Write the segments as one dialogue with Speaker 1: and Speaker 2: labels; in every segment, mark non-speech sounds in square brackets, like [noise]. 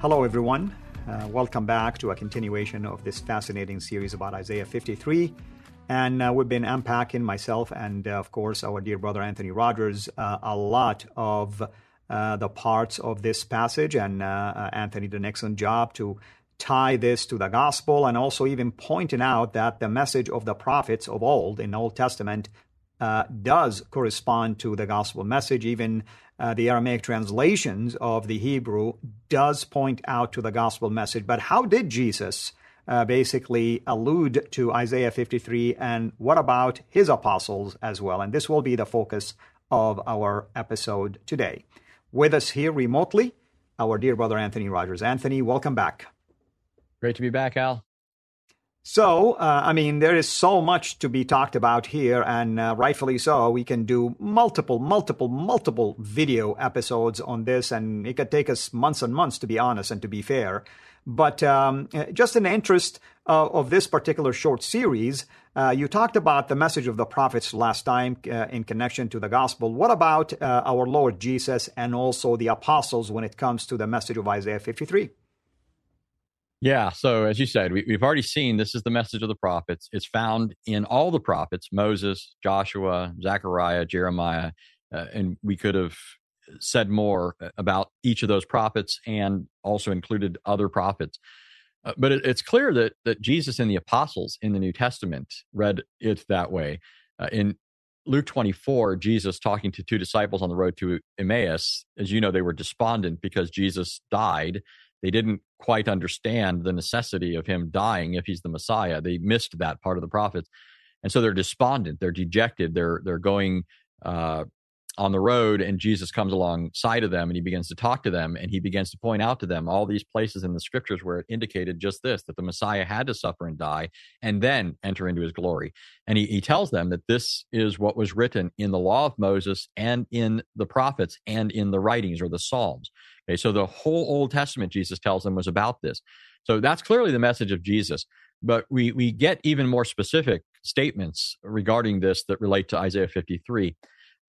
Speaker 1: Hello, everyone. Uh, welcome back to a continuation of this fascinating series about Isaiah 53. And uh, we've been unpacking, myself and, uh, of course, our dear brother Anthony Rogers, uh, a lot of uh, the parts of this passage. And uh, Anthony did an excellent job to tie this to the gospel and also even pointing out that the message of the prophets of old in the Old Testament does correspond to the gospel message, even uh, the Aramaic translations of the Hebrew does point out to the gospel message. But how did Jesus uh, basically allude to Isaiah 53 and what about his apostles as well? And this will be the focus of our episode today. With us here remotely, our dear brother Anthony Rogers. Anthony, welcome back.
Speaker 2: Great to be back, Al.
Speaker 1: So, uh, I mean, there is so much to be talked about here, and uh, rightfully so. We can do multiple, multiple, multiple video episodes on this, and it could take us months and months, to be honest and to be fair. But um, just in the interest uh, of this particular short series, uh, you talked about the message of the prophets last time uh, in connection to the gospel. What about uh, our Lord Jesus and also the apostles when it comes to the message of Isaiah 53?
Speaker 2: Yeah. So, as you said, we, have already seen this is the message of the prophets. It's found in all the prophets Moses, Joshua, Zechariah, Jeremiah. Uh, and we could have said more about each of those prophets and also included other prophets. Uh, but it, it's clear that, that Jesus and the apostles in the New Testament read it that way. Uh, in Luke 24, Jesus talking to two disciples on the road to Emmaus, as you know, they were despondent because Jesus died they didn't quite understand the necessity of him dying if he's the Messiah. They missed that part of the prophets, and so they're despondent. They're dejected. They're they're going uh, on the road, and Jesus comes alongside of them, and he begins to talk to them, and he begins to point out to them all these places in the scriptures where it indicated just this: that the Messiah had to suffer and die, and then enter into his glory. And he, he tells them that this is what was written in the law of Moses and in the prophets and in the writings or the Psalms. Okay, so the whole Old Testament, Jesus tells them, was about this. So that's clearly the message of Jesus. But we, we get even more specific statements regarding this that relate to Isaiah 53.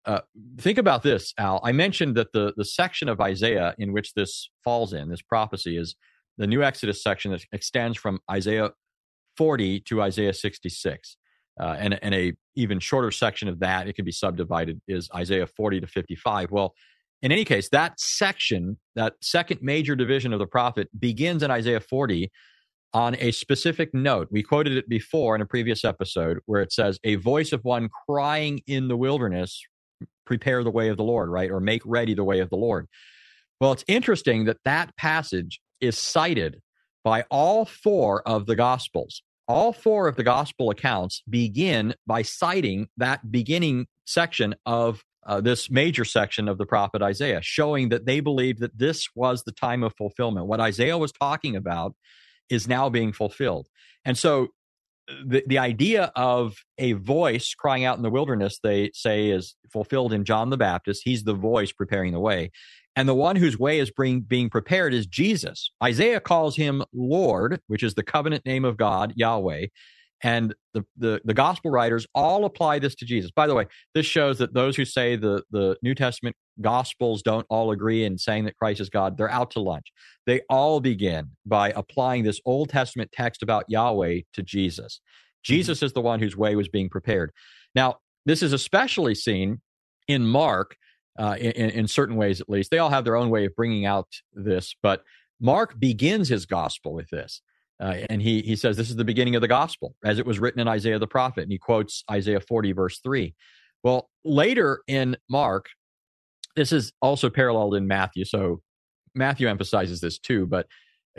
Speaker 2: Uh, think about this, Al. I mentioned that the, the section of Isaiah in which this falls in, this prophecy, is the New Exodus section that extends from Isaiah 40 to Isaiah 66. Uh, and, and a even shorter section of that, it can be subdivided, is Isaiah 40 to 55. Well, in any case, that section, that second major division of the prophet, begins in Isaiah 40 on a specific note. We quoted it before in a previous episode where it says, A voice of one crying in the wilderness, prepare the way of the Lord, right? Or make ready the way of the Lord. Well, it's interesting that that passage is cited by all four of the Gospels. All four of the Gospel accounts begin by citing that beginning section of uh, this major section of the prophet Isaiah, showing that they believed that this was the time of fulfillment. What Isaiah was talking about is now being fulfilled. And so the, the idea of a voice crying out in the wilderness, they say, is fulfilled in John the Baptist. He's the voice preparing the way. And the one whose way is being, being prepared is Jesus. Isaiah calls him Lord, which is the covenant name of God, Yahweh. And the, the, the gospel writers all apply this to Jesus. By the way, this shows that those who say the, the New Testament gospels don't all agree in saying that Christ is God, they're out to lunch. They all begin by applying this Old Testament text about Yahweh to Jesus. Mm-hmm. Jesus mm-hmm. is the one whose way was being prepared. Now, this is especially seen in Mark uh, in, in certain ways at least. They all have their own way of bringing out this, but Mark begins his gospel with this. Uh, and he, he says, This is the beginning of the gospel, as it was written in Isaiah the prophet. And he quotes Isaiah 40, verse 3. Well, later in Mark, this is also paralleled in Matthew. So Matthew emphasizes this too, but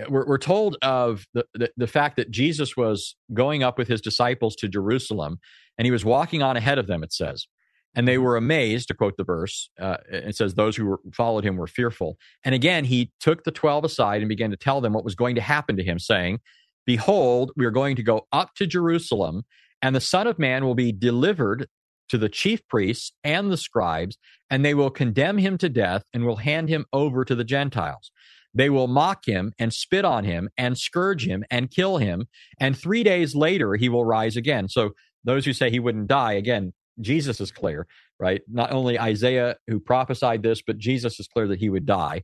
Speaker 2: we're, we're told of the, the, the fact that Jesus was going up with his disciples to Jerusalem and he was walking on ahead of them, it says. And they were amazed, to quote the verse. Uh, it says, Those who were, followed him were fearful. And again, he took the 12 aside and began to tell them what was going to happen to him, saying, Behold, we are going to go up to Jerusalem, and the Son of Man will be delivered to the chief priests and the scribes, and they will condemn him to death and will hand him over to the Gentiles. They will mock him and spit on him and scourge him and kill him. And three days later, he will rise again. So, those who say he wouldn't die, again, Jesus is clear, right? Not only Isaiah who prophesied this, but Jesus is clear that he would die,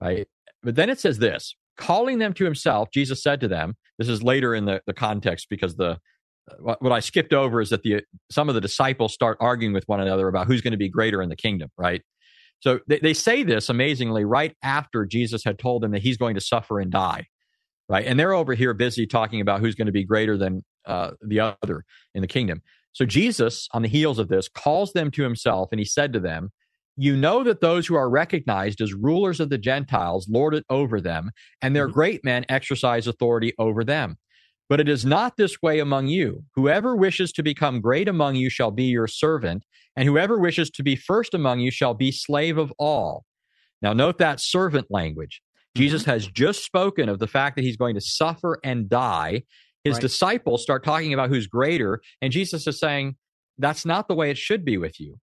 Speaker 2: right? But then it says this calling them to himself, Jesus said to them, this is later in the, the context because the what, what I skipped over is that the some of the disciples start arguing with one another about who's going to be greater in the kingdom, right? So they, they say this amazingly right after Jesus had told them that he's going to suffer and die, right? And they're over here busy talking about who's going to be greater than uh, the other in the kingdom. So Jesus, on the heels of this, calls them to himself and he said to them, You know that those who are recognized as rulers of the Gentiles lord it over them, and their mm-hmm. great men exercise authority over them. But it is not this way among you. Whoever wishes to become great among you shall be your servant, and whoever wishes to be first among you shall be slave of all. Now, note that servant language. Mm-hmm. Jesus has just spoken of the fact that he's going to suffer and die. His right. disciples start talking about who's greater, and Jesus is saying, That's not the way it should be with you.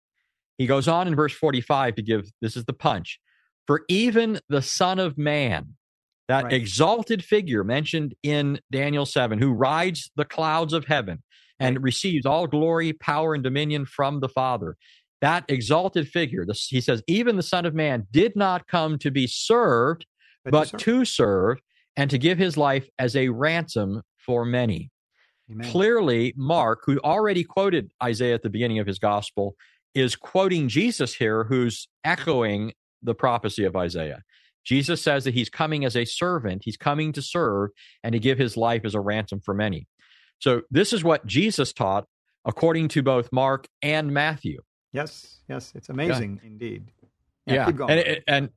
Speaker 2: He goes on in verse 45 to give this is the punch. For even the Son of Man, that right. exalted figure mentioned in Daniel 7, who rides the clouds of heaven, and receives all glory, power, and dominion from the Father. That exalted figure, the, he says, even the Son of Man did not come to be served, but, but to serve and to give his life as a ransom for many. Amen. Clearly, Mark, who already quoted Isaiah at the beginning of his gospel, is quoting Jesus here, who's echoing the prophecy of Isaiah. Jesus says that he's coming as a servant, he's coming to serve and to give his life as a ransom for many. So this is what Jesus taught according to both Mark and Matthew.
Speaker 1: Yes, yes, it's amazing yeah. indeed.
Speaker 2: Yeah, yeah. and, and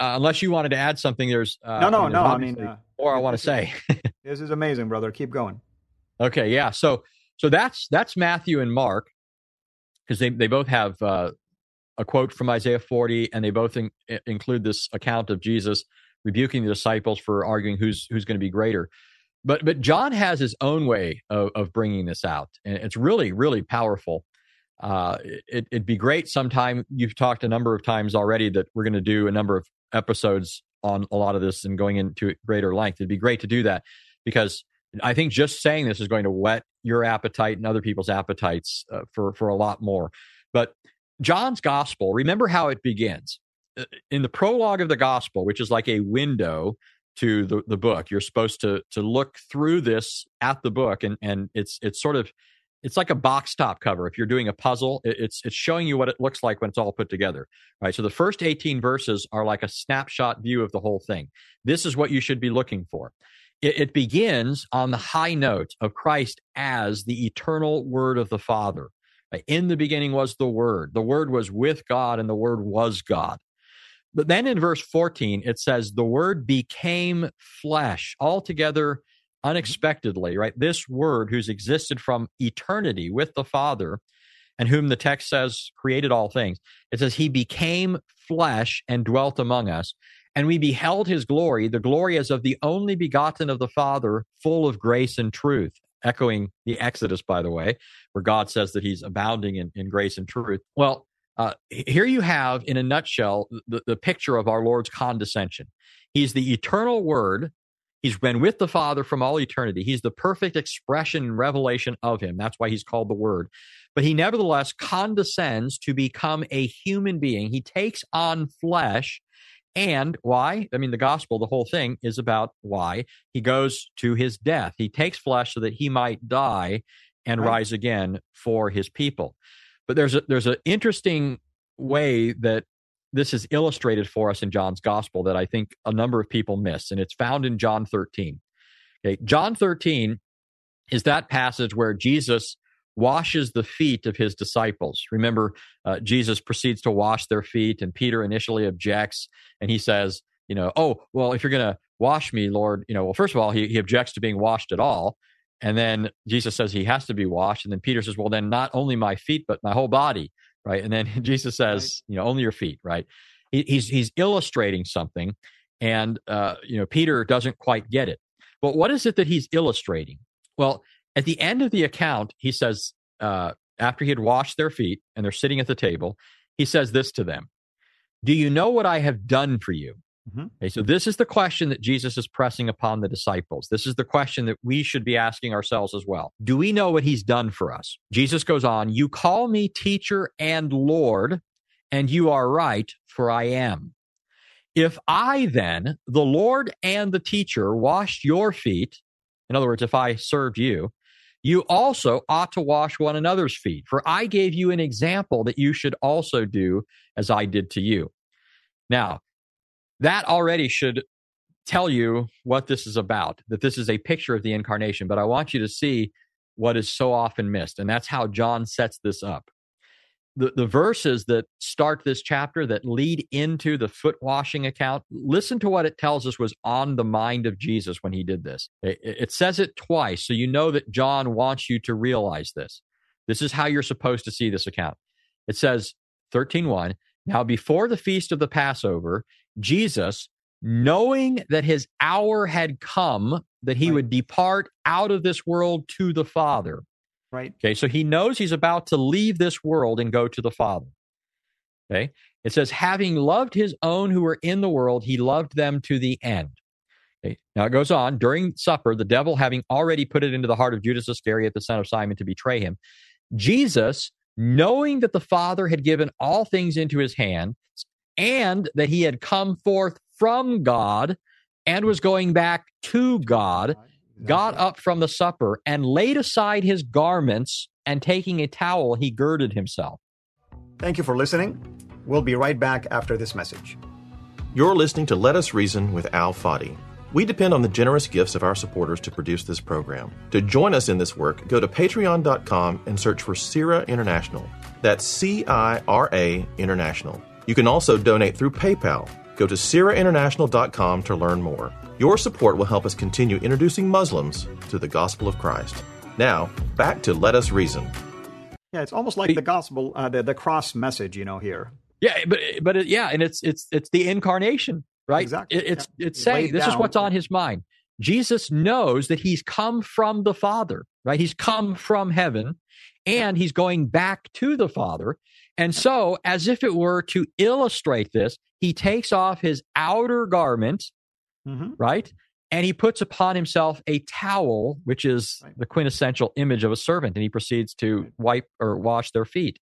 Speaker 2: uh, unless you wanted to add something, there's
Speaker 1: uh, no, no, no. I mean, uh,
Speaker 2: or I want to say, [laughs]
Speaker 1: this is amazing, brother. Keep going.
Speaker 2: Okay, yeah. So, so that's that's Matthew and Mark because they they both have uh, a quote from Isaiah 40, and they both in, include this account of Jesus rebuking the disciples for arguing who's who's going to be greater. But but John has his own way of, of bringing this out, and it's really really powerful. Uh, it, would be great sometime. You've talked a number of times already that we're going to do a number of episodes on a lot of this and going into greater length. It'd be great to do that because I think just saying this is going to whet your appetite and other people's appetites uh, for for a lot more. But John's gospel, remember how it begins. Uh, in the prologue of the gospel, which is like a window to the, the book. You're supposed to to look through this at the book, and and it's it's sort of it's like a box top cover. If you're doing a puzzle, it's it's showing you what it looks like when it's all put together. Right. So the first 18 verses are like a snapshot view of the whole thing. This is what you should be looking for. It, it begins on the high note of Christ as the eternal Word of the Father. In the beginning was the Word. The Word was with God, and the Word was God. But then in verse 14, it says, the word became flesh altogether unexpectedly, right? This word, who's existed from eternity with the Father, and whom the text says created all things, it says, He became flesh and dwelt among us. And we beheld his glory, the glory as of the only begotten of the Father, full of grace and truth. Echoing the Exodus, by the way, where God says that he's abounding in, in grace and truth. Well, uh, here you have, in a nutshell, the, the picture of our Lord's condescension. He's the eternal Word. He's been with the Father from all eternity. He's the perfect expression and revelation of Him. That's why He's called the Word. But He nevertheless condescends to become a human being. He takes on flesh. And why? I mean, the gospel, the whole thing is about why. He goes to his death. He takes flesh so that he might die and right. rise again for his people. But there's a, there's an interesting way that this is illustrated for us in John's gospel that I think a number of people miss, and it's found in John 13. Okay, John 13 is that passage where Jesus washes the feet of his disciples. Remember, uh, Jesus proceeds to wash their feet, and Peter initially objects, and he says, you know, oh, well, if you're going to wash me, Lord, you know, well, first of all, he, he objects to being washed at all. And then Jesus says he has to be washed. And then Peter says, well, then not only my feet, but my whole body. Right. And then [laughs] Jesus says, you know, only your feet. Right. He, he's, he's illustrating something. And, uh, you know, Peter doesn't quite get it. But what is it that he's illustrating? Well, at the end of the account, he says, uh, after he had washed their feet and they're sitting at the table, he says this to them Do you know what I have done for you? Mm-hmm. Okay, so this is the question that Jesus is pressing upon the disciples. This is the question that we should be asking ourselves as well. Do we know what he's done for us? Jesus goes on, You call me teacher and Lord, and you are right, for I am. If I then, the Lord and the teacher, washed your feet, in other words, if I served you, you also ought to wash one another's feet. For I gave you an example that you should also do as I did to you. Now, that already should tell you what this is about, that this is a picture of the incarnation. But I want you to see what is so often missed. And that's how John sets this up the, the verses that start this chapter that lead into the foot washing account, listen to what it tells us was on the mind of Jesus when he did this. It, it says it twice, so you know that John wants you to realize this. This is how you're supposed to see this account. It says 13:1, now before the feast of the Passover, Jesus, knowing that his hour had come that he right. would depart out of this world to the Father.
Speaker 1: Right.
Speaker 2: Okay. So he knows he's about to leave this world and go to the Father. Okay. It says, having loved his own who were in the world, he loved them to the end. Okay. Now it goes on during supper, the devil having already put it into the heart of Judas Iscariot, the son of Simon, to betray him. Jesus, knowing that the Father had given all things into his hand and that he had come forth from God and was going back to God, got up from the supper and laid aside his garments, and taking a towel, he girded himself.
Speaker 1: Thank you for listening. We'll be right back after this message.
Speaker 3: You're listening to Let Us Reason with Al Fadi. We depend on the generous gifts of our supporters to produce this program. To join us in this work, go to patreon.com and search for CIRA International. That's C I R A International. You can also donate through PayPal. Go to CIRAInternational.com to learn more. Your support will help us continue introducing Muslims to the gospel of Christ. Now, back to Let Us Reason.
Speaker 1: Yeah, it's almost like the gospel, uh, the, the cross message, you know, here.
Speaker 2: Yeah, but but it, yeah, and it's it's it's the incarnation, right?
Speaker 1: Exactly.
Speaker 2: It, it's yeah. it's saying this down. is what's on his mind. Jesus knows that he's come from the Father, right? He's come from heaven and he's going back to the Father. And so, as if it were to illustrate this, he takes off his outer garment mm-hmm. right? And he puts upon himself a towel, which is right. the quintessential image of a servant, and he proceeds to right. wipe or wash their feet.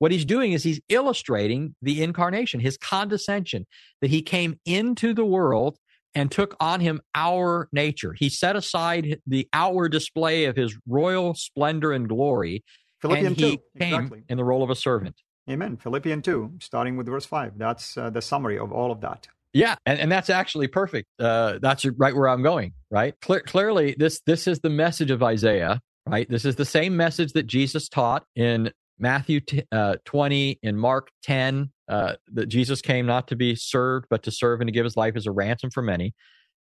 Speaker 2: What he's doing is he's illustrating the incarnation, his condescension, that he came into the world and took on him our nature. He set aside the outward display of his royal splendor and glory,
Speaker 1: Philippians
Speaker 2: and he
Speaker 1: 2.
Speaker 2: came
Speaker 1: exactly.
Speaker 2: in the role of a servant.
Speaker 1: Amen. Philippians 2, starting with verse 5. That's uh, the summary of all of that.
Speaker 2: Yeah, and, and that's actually perfect. Uh, that's right where I'm going. Right, Cle- clearly this this is the message of Isaiah. Right, this is the same message that Jesus taught in Matthew t- uh, 20, in Mark 10, uh, that Jesus came not to be served, but to serve and to give his life as a ransom for many.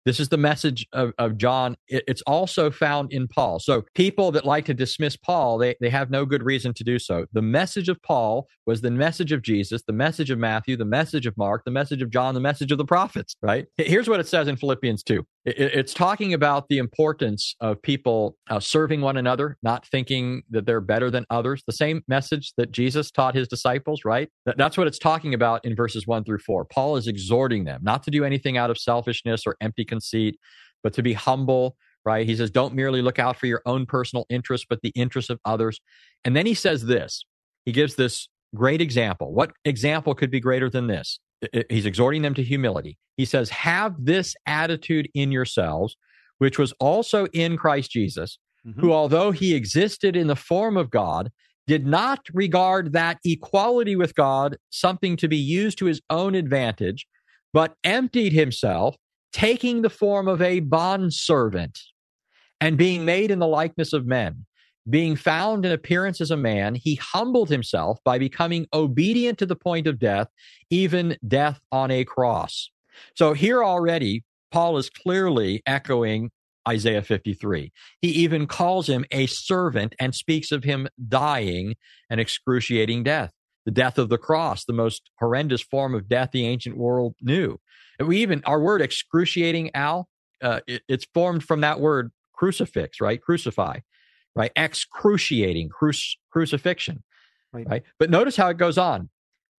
Speaker 2: This is the message of, of John. It, it's also found in Paul. So people that like to dismiss Paul, they, they have no good reason to do so. The message of Paul was the message of Jesus, the message of Matthew, the message of Mark, the message of John, the message of the prophets, right? Here's what it says in Philippians 2. It's talking about the importance of people uh, serving one another, not thinking that they're better than others. The same message that Jesus taught his disciples, right? that's what it's talking about in verses 1 through 4. Paul is exhorting them not to do anything out of selfishness or empty conceit, but to be humble, right? He says, don't merely look out for your own personal interests, but the interests of others. And then he says this he gives this great example. What example could be greater than this? He's exhorting them to humility. He says, have this attitude in yourselves, which was also in Christ Jesus, mm-hmm. who, although he existed in the form of God, did not regard that equality with God something to be used to his own advantage, but emptied himself, taking the form of a bondservant and being made in the likeness of men. Being found in appearance as a man, he humbled himself by becoming obedient to the point of death, even death on a cross. So here already, Paul is clearly echoing Isaiah 53. He even calls him a servant and speaks of him dying an excruciating death, the death of the cross, the most horrendous form of death the ancient world knew. And we even, our word excruciating, Al, uh, it, it's formed from that word crucifix, right? Crucify, right? Excruciating, cru- crucifixion, right. right? But notice how it goes on.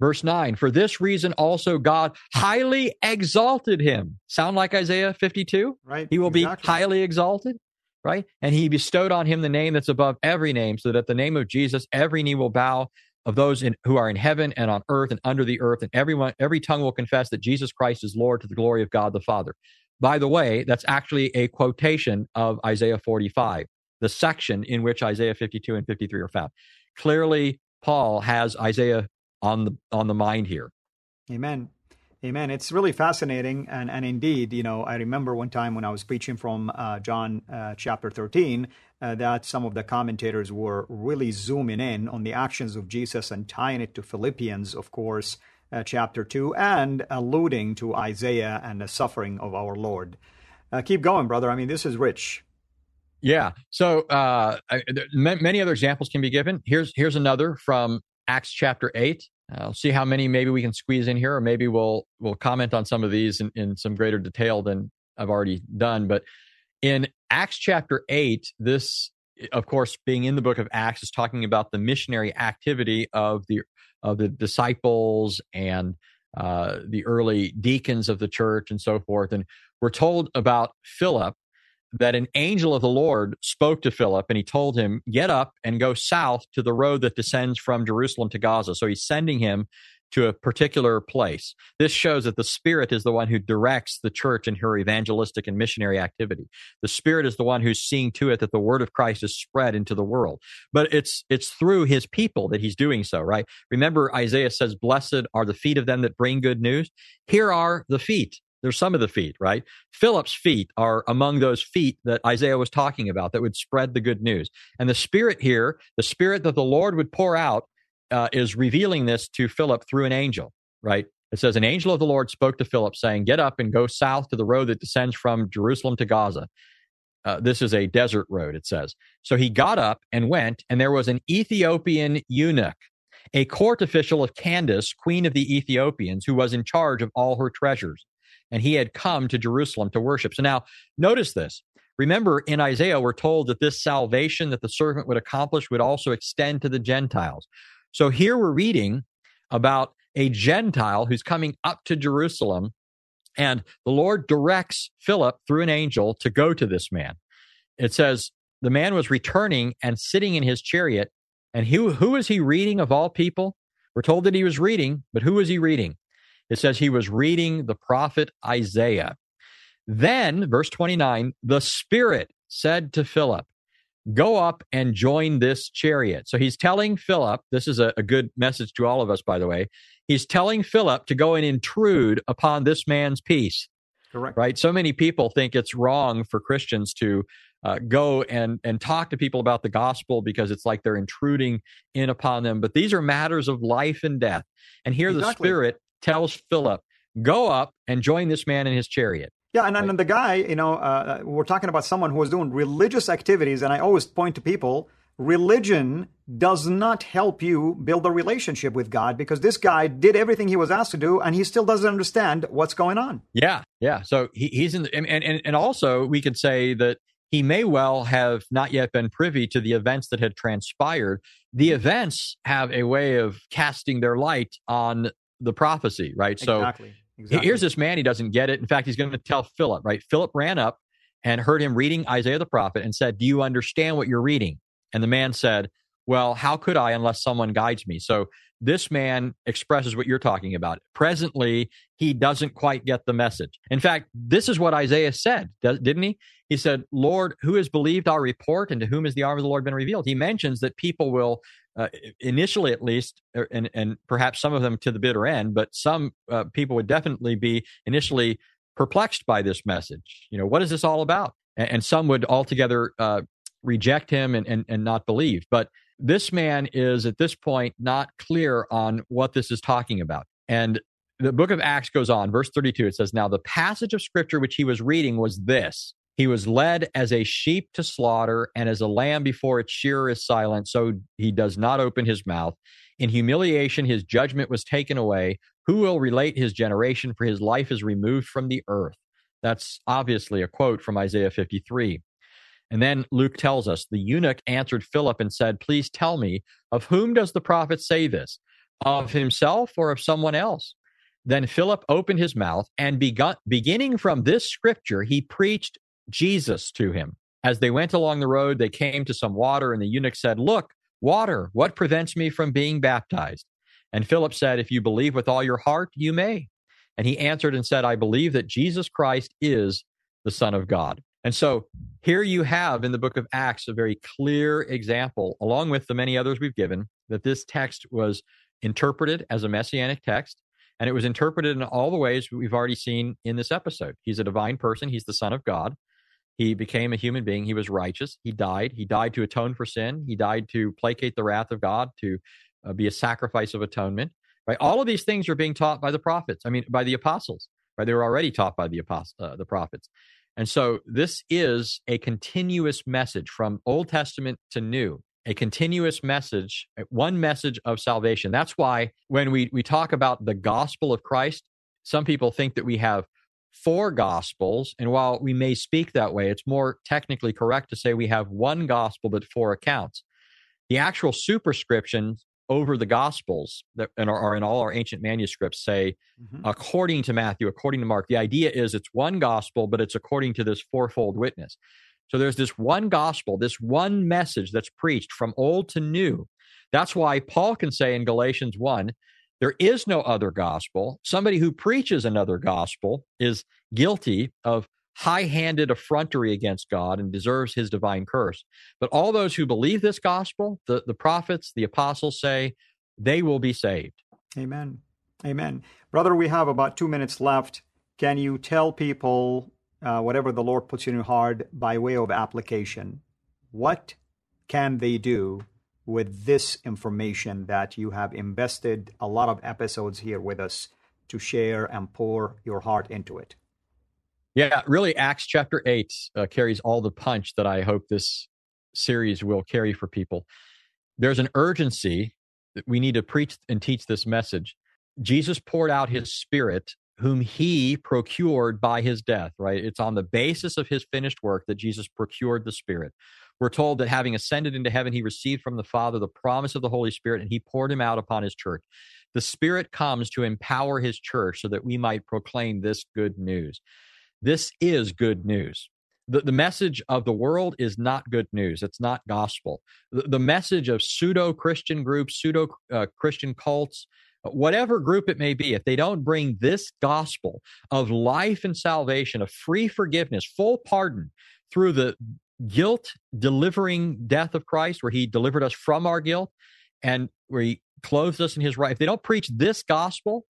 Speaker 2: Verse 9, for this reason also God highly exalted him. Sound like Isaiah 52?
Speaker 1: Right.
Speaker 2: He will exactly. be highly exalted, right? And he bestowed on him the name that's above every name, so that at the name of Jesus, every knee will bow of those in, who are in heaven and on earth and under the earth, and everyone, every tongue will confess that Jesus Christ is Lord to the glory of God the Father. By the way, that's actually a quotation of Isaiah 45, the section in which Isaiah 52 and 53 are found. Clearly, Paul has Isaiah on the on the mind here.
Speaker 1: Amen. Amen. It's really fascinating, and and indeed, you know, I remember one time when I was preaching from uh, John uh, chapter thirteen uh, that some of the commentators were really zooming in on the actions of Jesus and tying it to Philippians, of course, uh, chapter two, and alluding to Isaiah and the suffering of our Lord. Uh, keep going, brother. I mean, this is rich.
Speaker 2: Yeah. So uh, many other examples can be given. Here's here's another from Acts chapter eight. I'll see how many maybe we can squeeze in here, or maybe we'll we'll comment on some of these in, in some greater detail than I've already done. But in Acts chapter eight, this, of course, being in the book of Acts, is talking about the missionary activity of the of the disciples and uh, the early deacons of the church and so forth. And we're told about Philip that an angel of the Lord spoke to Philip and he told him, Get up and go south to the road that descends from Jerusalem to Gaza. So he's sending him to a particular place. This shows that the Spirit is the one who directs the church in her evangelistic and missionary activity. The Spirit is the one who's seeing to it that the word of Christ is spread into the world. But it's it's through his people that he's doing so, right? Remember Isaiah says, "Blessed are the feet of them that bring good news." Here are the feet there's some of the feet, right? Philip's feet are among those feet that Isaiah was talking about that would spread the good news. And the spirit here, the spirit that the Lord would pour out, uh, is revealing this to Philip through an angel, right? It says, An angel of the Lord spoke to Philip, saying, Get up and go south to the road that descends from Jerusalem to Gaza. Uh, this is a desert road, it says. So he got up and went, and there was an Ethiopian eunuch, a court official of Candace, queen of the Ethiopians, who was in charge of all her treasures and he had come to Jerusalem to worship. So now notice this. Remember, in Isaiah, we're told that this salvation that the servant would accomplish would also extend to the Gentiles. So here we're reading about a Gentile who's coming up to Jerusalem, and the Lord directs Philip through an angel to go to this man. It says, The man was returning and sitting in his chariot. And who, who was he reading of all people? We're told that he was reading, but who was he reading? It says he was reading the prophet Isaiah. Then, verse 29, the Spirit said to Philip, Go up and join this chariot. So he's telling Philip, this is a, a, good message to all of us, by the way. He's telling Philip to go and intrude upon this man's peace.
Speaker 1: Correct.
Speaker 2: Right? So many people think it's wrong for Christians to uh, go and, and talk to people about the gospel because it's like they're intruding in upon them. But these are matters of life and death. And here exactly. the Spirit tells Philip, go up and join this man in his chariot.
Speaker 1: Yeah, and, and the guy, you know, uh, we're talking about someone who was doing religious activities, and I always point to people religion does not help you build a relationship with God because this guy did everything he was asked to do and he still doesn't understand what's going on.
Speaker 2: Yeah, yeah. So he, he's in, the, and, and and also we could say that he may well have not yet been privy to the events that had transpired. The events have a way of casting their light on the prophecy, right?
Speaker 1: Exactly. So exactly.
Speaker 2: here's this man, he doesn't get it. In fact, he's going to tell Philip, right? Philip ran up and heard him reading Isaiah the prophet and said, Do you understand what you're reading? And the man said, Well, how could I unless someone guides me? So this man expresses what you're talking about. Presently, he doesn't quite get the message. In fact, this is what Isaiah said, didn't he? He said, Lord, who has believed our report and to whom has the arm of the Lord been revealed? He mentions that people will, uh, initially at least, er, and, and perhaps some of them to the bitter end, but some uh, people would definitely be initially perplexed by this message. You know, what is this all about? And, and some would altogether uh, reject him and, and, and not believe. But this man is at this point not clear on what this is talking about. And the book of Acts goes on, verse 32, it says, Now the passage of scripture which he was reading was this He was led as a sheep to slaughter, and as a lamb before its shearer is silent, so he does not open his mouth. In humiliation, his judgment was taken away. Who will relate his generation? For his life is removed from the earth. That's obviously a quote from Isaiah 53. And then Luke tells us the eunuch answered Philip and said, Please tell me, of whom does the prophet say this? Of himself or of someone else? Then Philip opened his mouth and begun, beginning from this scripture, he preached Jesus to him. As they went along the road, they came to some water, and the eunuch said, Look, water, what prevents me from being baptized? And Philip said, If you believe with all your heart, you may. And he answered and said, I believe that Jesus Christ is the Son of God. And so here you have in the book of Acts a very clear example, along with the many others we've given, that this text was interpreted as a messianic text. And it was interpreted in all the ways we've already seen in this episode. He's a divine person, he's the Son of God. He became a human being. He was righteous. He died. He died to atone for sin. He died to placate the wrath of God, to uh, be a sacrifice of atonement. Right? All of these things are being taught by the prophets. I mean, by the apostles. Right? They were already taught by the apostles, uh, the prophets. And so this is a continuous message from Old Testament to New, a continuous message, one message of salvation. That's why when we, we talk about the gospel of Christ, some people think that we have four gospels. And while we may speak that way, it's more technically correct to say we have one gospel but four accounts. The actual superscriptions over the Gospels that are, in all our ancient manuscripts say, mm-hmm. according to Matthew, according to Mark. The idea is it's one gospel, but it's according to this fourfold witness. So there's this one gospel, this one message that's preached from old to new. That's why Paul can say in Galatians 1 there is no other gospel. Somebody who preaches another gospel is guilty of high handed effrontery against God and deserves his divine curse. But all those who believe this gospel, the, the prophets, the apostles say, they will be saved.
Speaker 1: Amen. Amen. Brother, we have about two minutes left. Can you tell people uh, whatever the Lord puts in your heart by way of application? What can they do with this information that you have invested a lot of episodes here with us to share and pour your heart into it?
Speaker 2: Yeah, really, Acts chapter 8 uh, carries all the punch that I hope this series will carry for people. There's an urgency that we need to preach and teach this message. Jesus poured out his spirit, whom he procured by his death, right? It's on the basis of his finished work that Jesus procured the spirit. We're told that having ascended into heaven, he received from the Father the promise of the Holy Spirit and he poured him out upon his church. The Spirit comes to empower his church so that we might proclaim this good news. This is good news. The, the message of the world is not good news. It's not gospel. The, the message of pseudo Christian groups, pseudo uh, Christian cults, whatever group it may be, if they don't bring this gospel of life and salvation, of free forgiveness, full pardon through the guilt delivering death of Christ, where he delivered us from our guilt and where he clothed us in his right, if they don't preach this gospel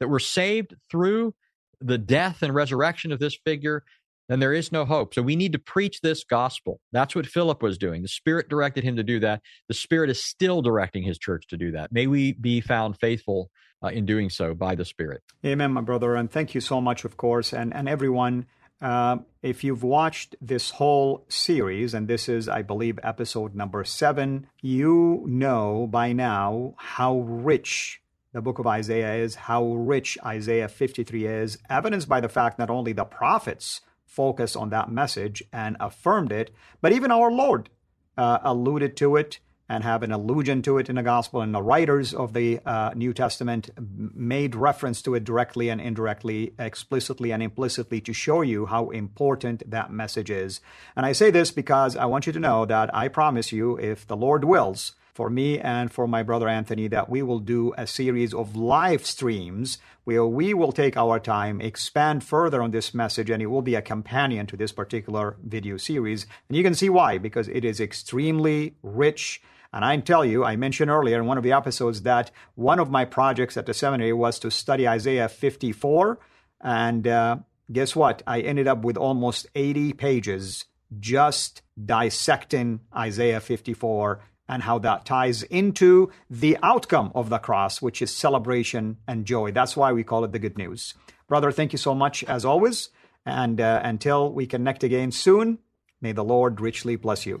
Speaker 2: that we're saved through the death and resurrection of this figure, then there is no hope. So we need to preach this gospel. That's what Philip was doing. The Spirit directed him to do that. The Spirit is still directing his church to do that. May we be found faithful uh, in doing so by the Spirit.
Speaker 1: Amen, my brother. And thank you so much, of course. And, and everyone, uh, if you've watched this whole series, and this is, I believe, episode number seven, you know by now how rich the book of Isaiah is, how rich Isaiah 53 is, evidenced by the fact not only the prophets focused on that message and affirmed it, but even our Lord uh, alluded to it and have an allusion to it in the gospel. And the writers of the uh, New Testament made reference to it directly and indirectly, explicitly and implicitly to show you how important that message is. And I say this because I want you to know that I promise you, if the Lord wills, for me and for my brother Anthony that we will do a series of live streams where we will take our time, expand further on this message, and it will be a companion to this particular video series. And you can see why, because it is extremely rich. And I tell you, I mentioned earlier in one of the episodes that one of my projects at the seminary was to study Isaiah 54. And uh, guess what? I ended up with almost 80 pages just dissecting Isaiah 54 and how that ties into the outcome of the cross, which is celebration and joy. That's why we call it the good news. Brother, thank you so much as always. And uh, until we connect again soon, may the Lord richly bless you.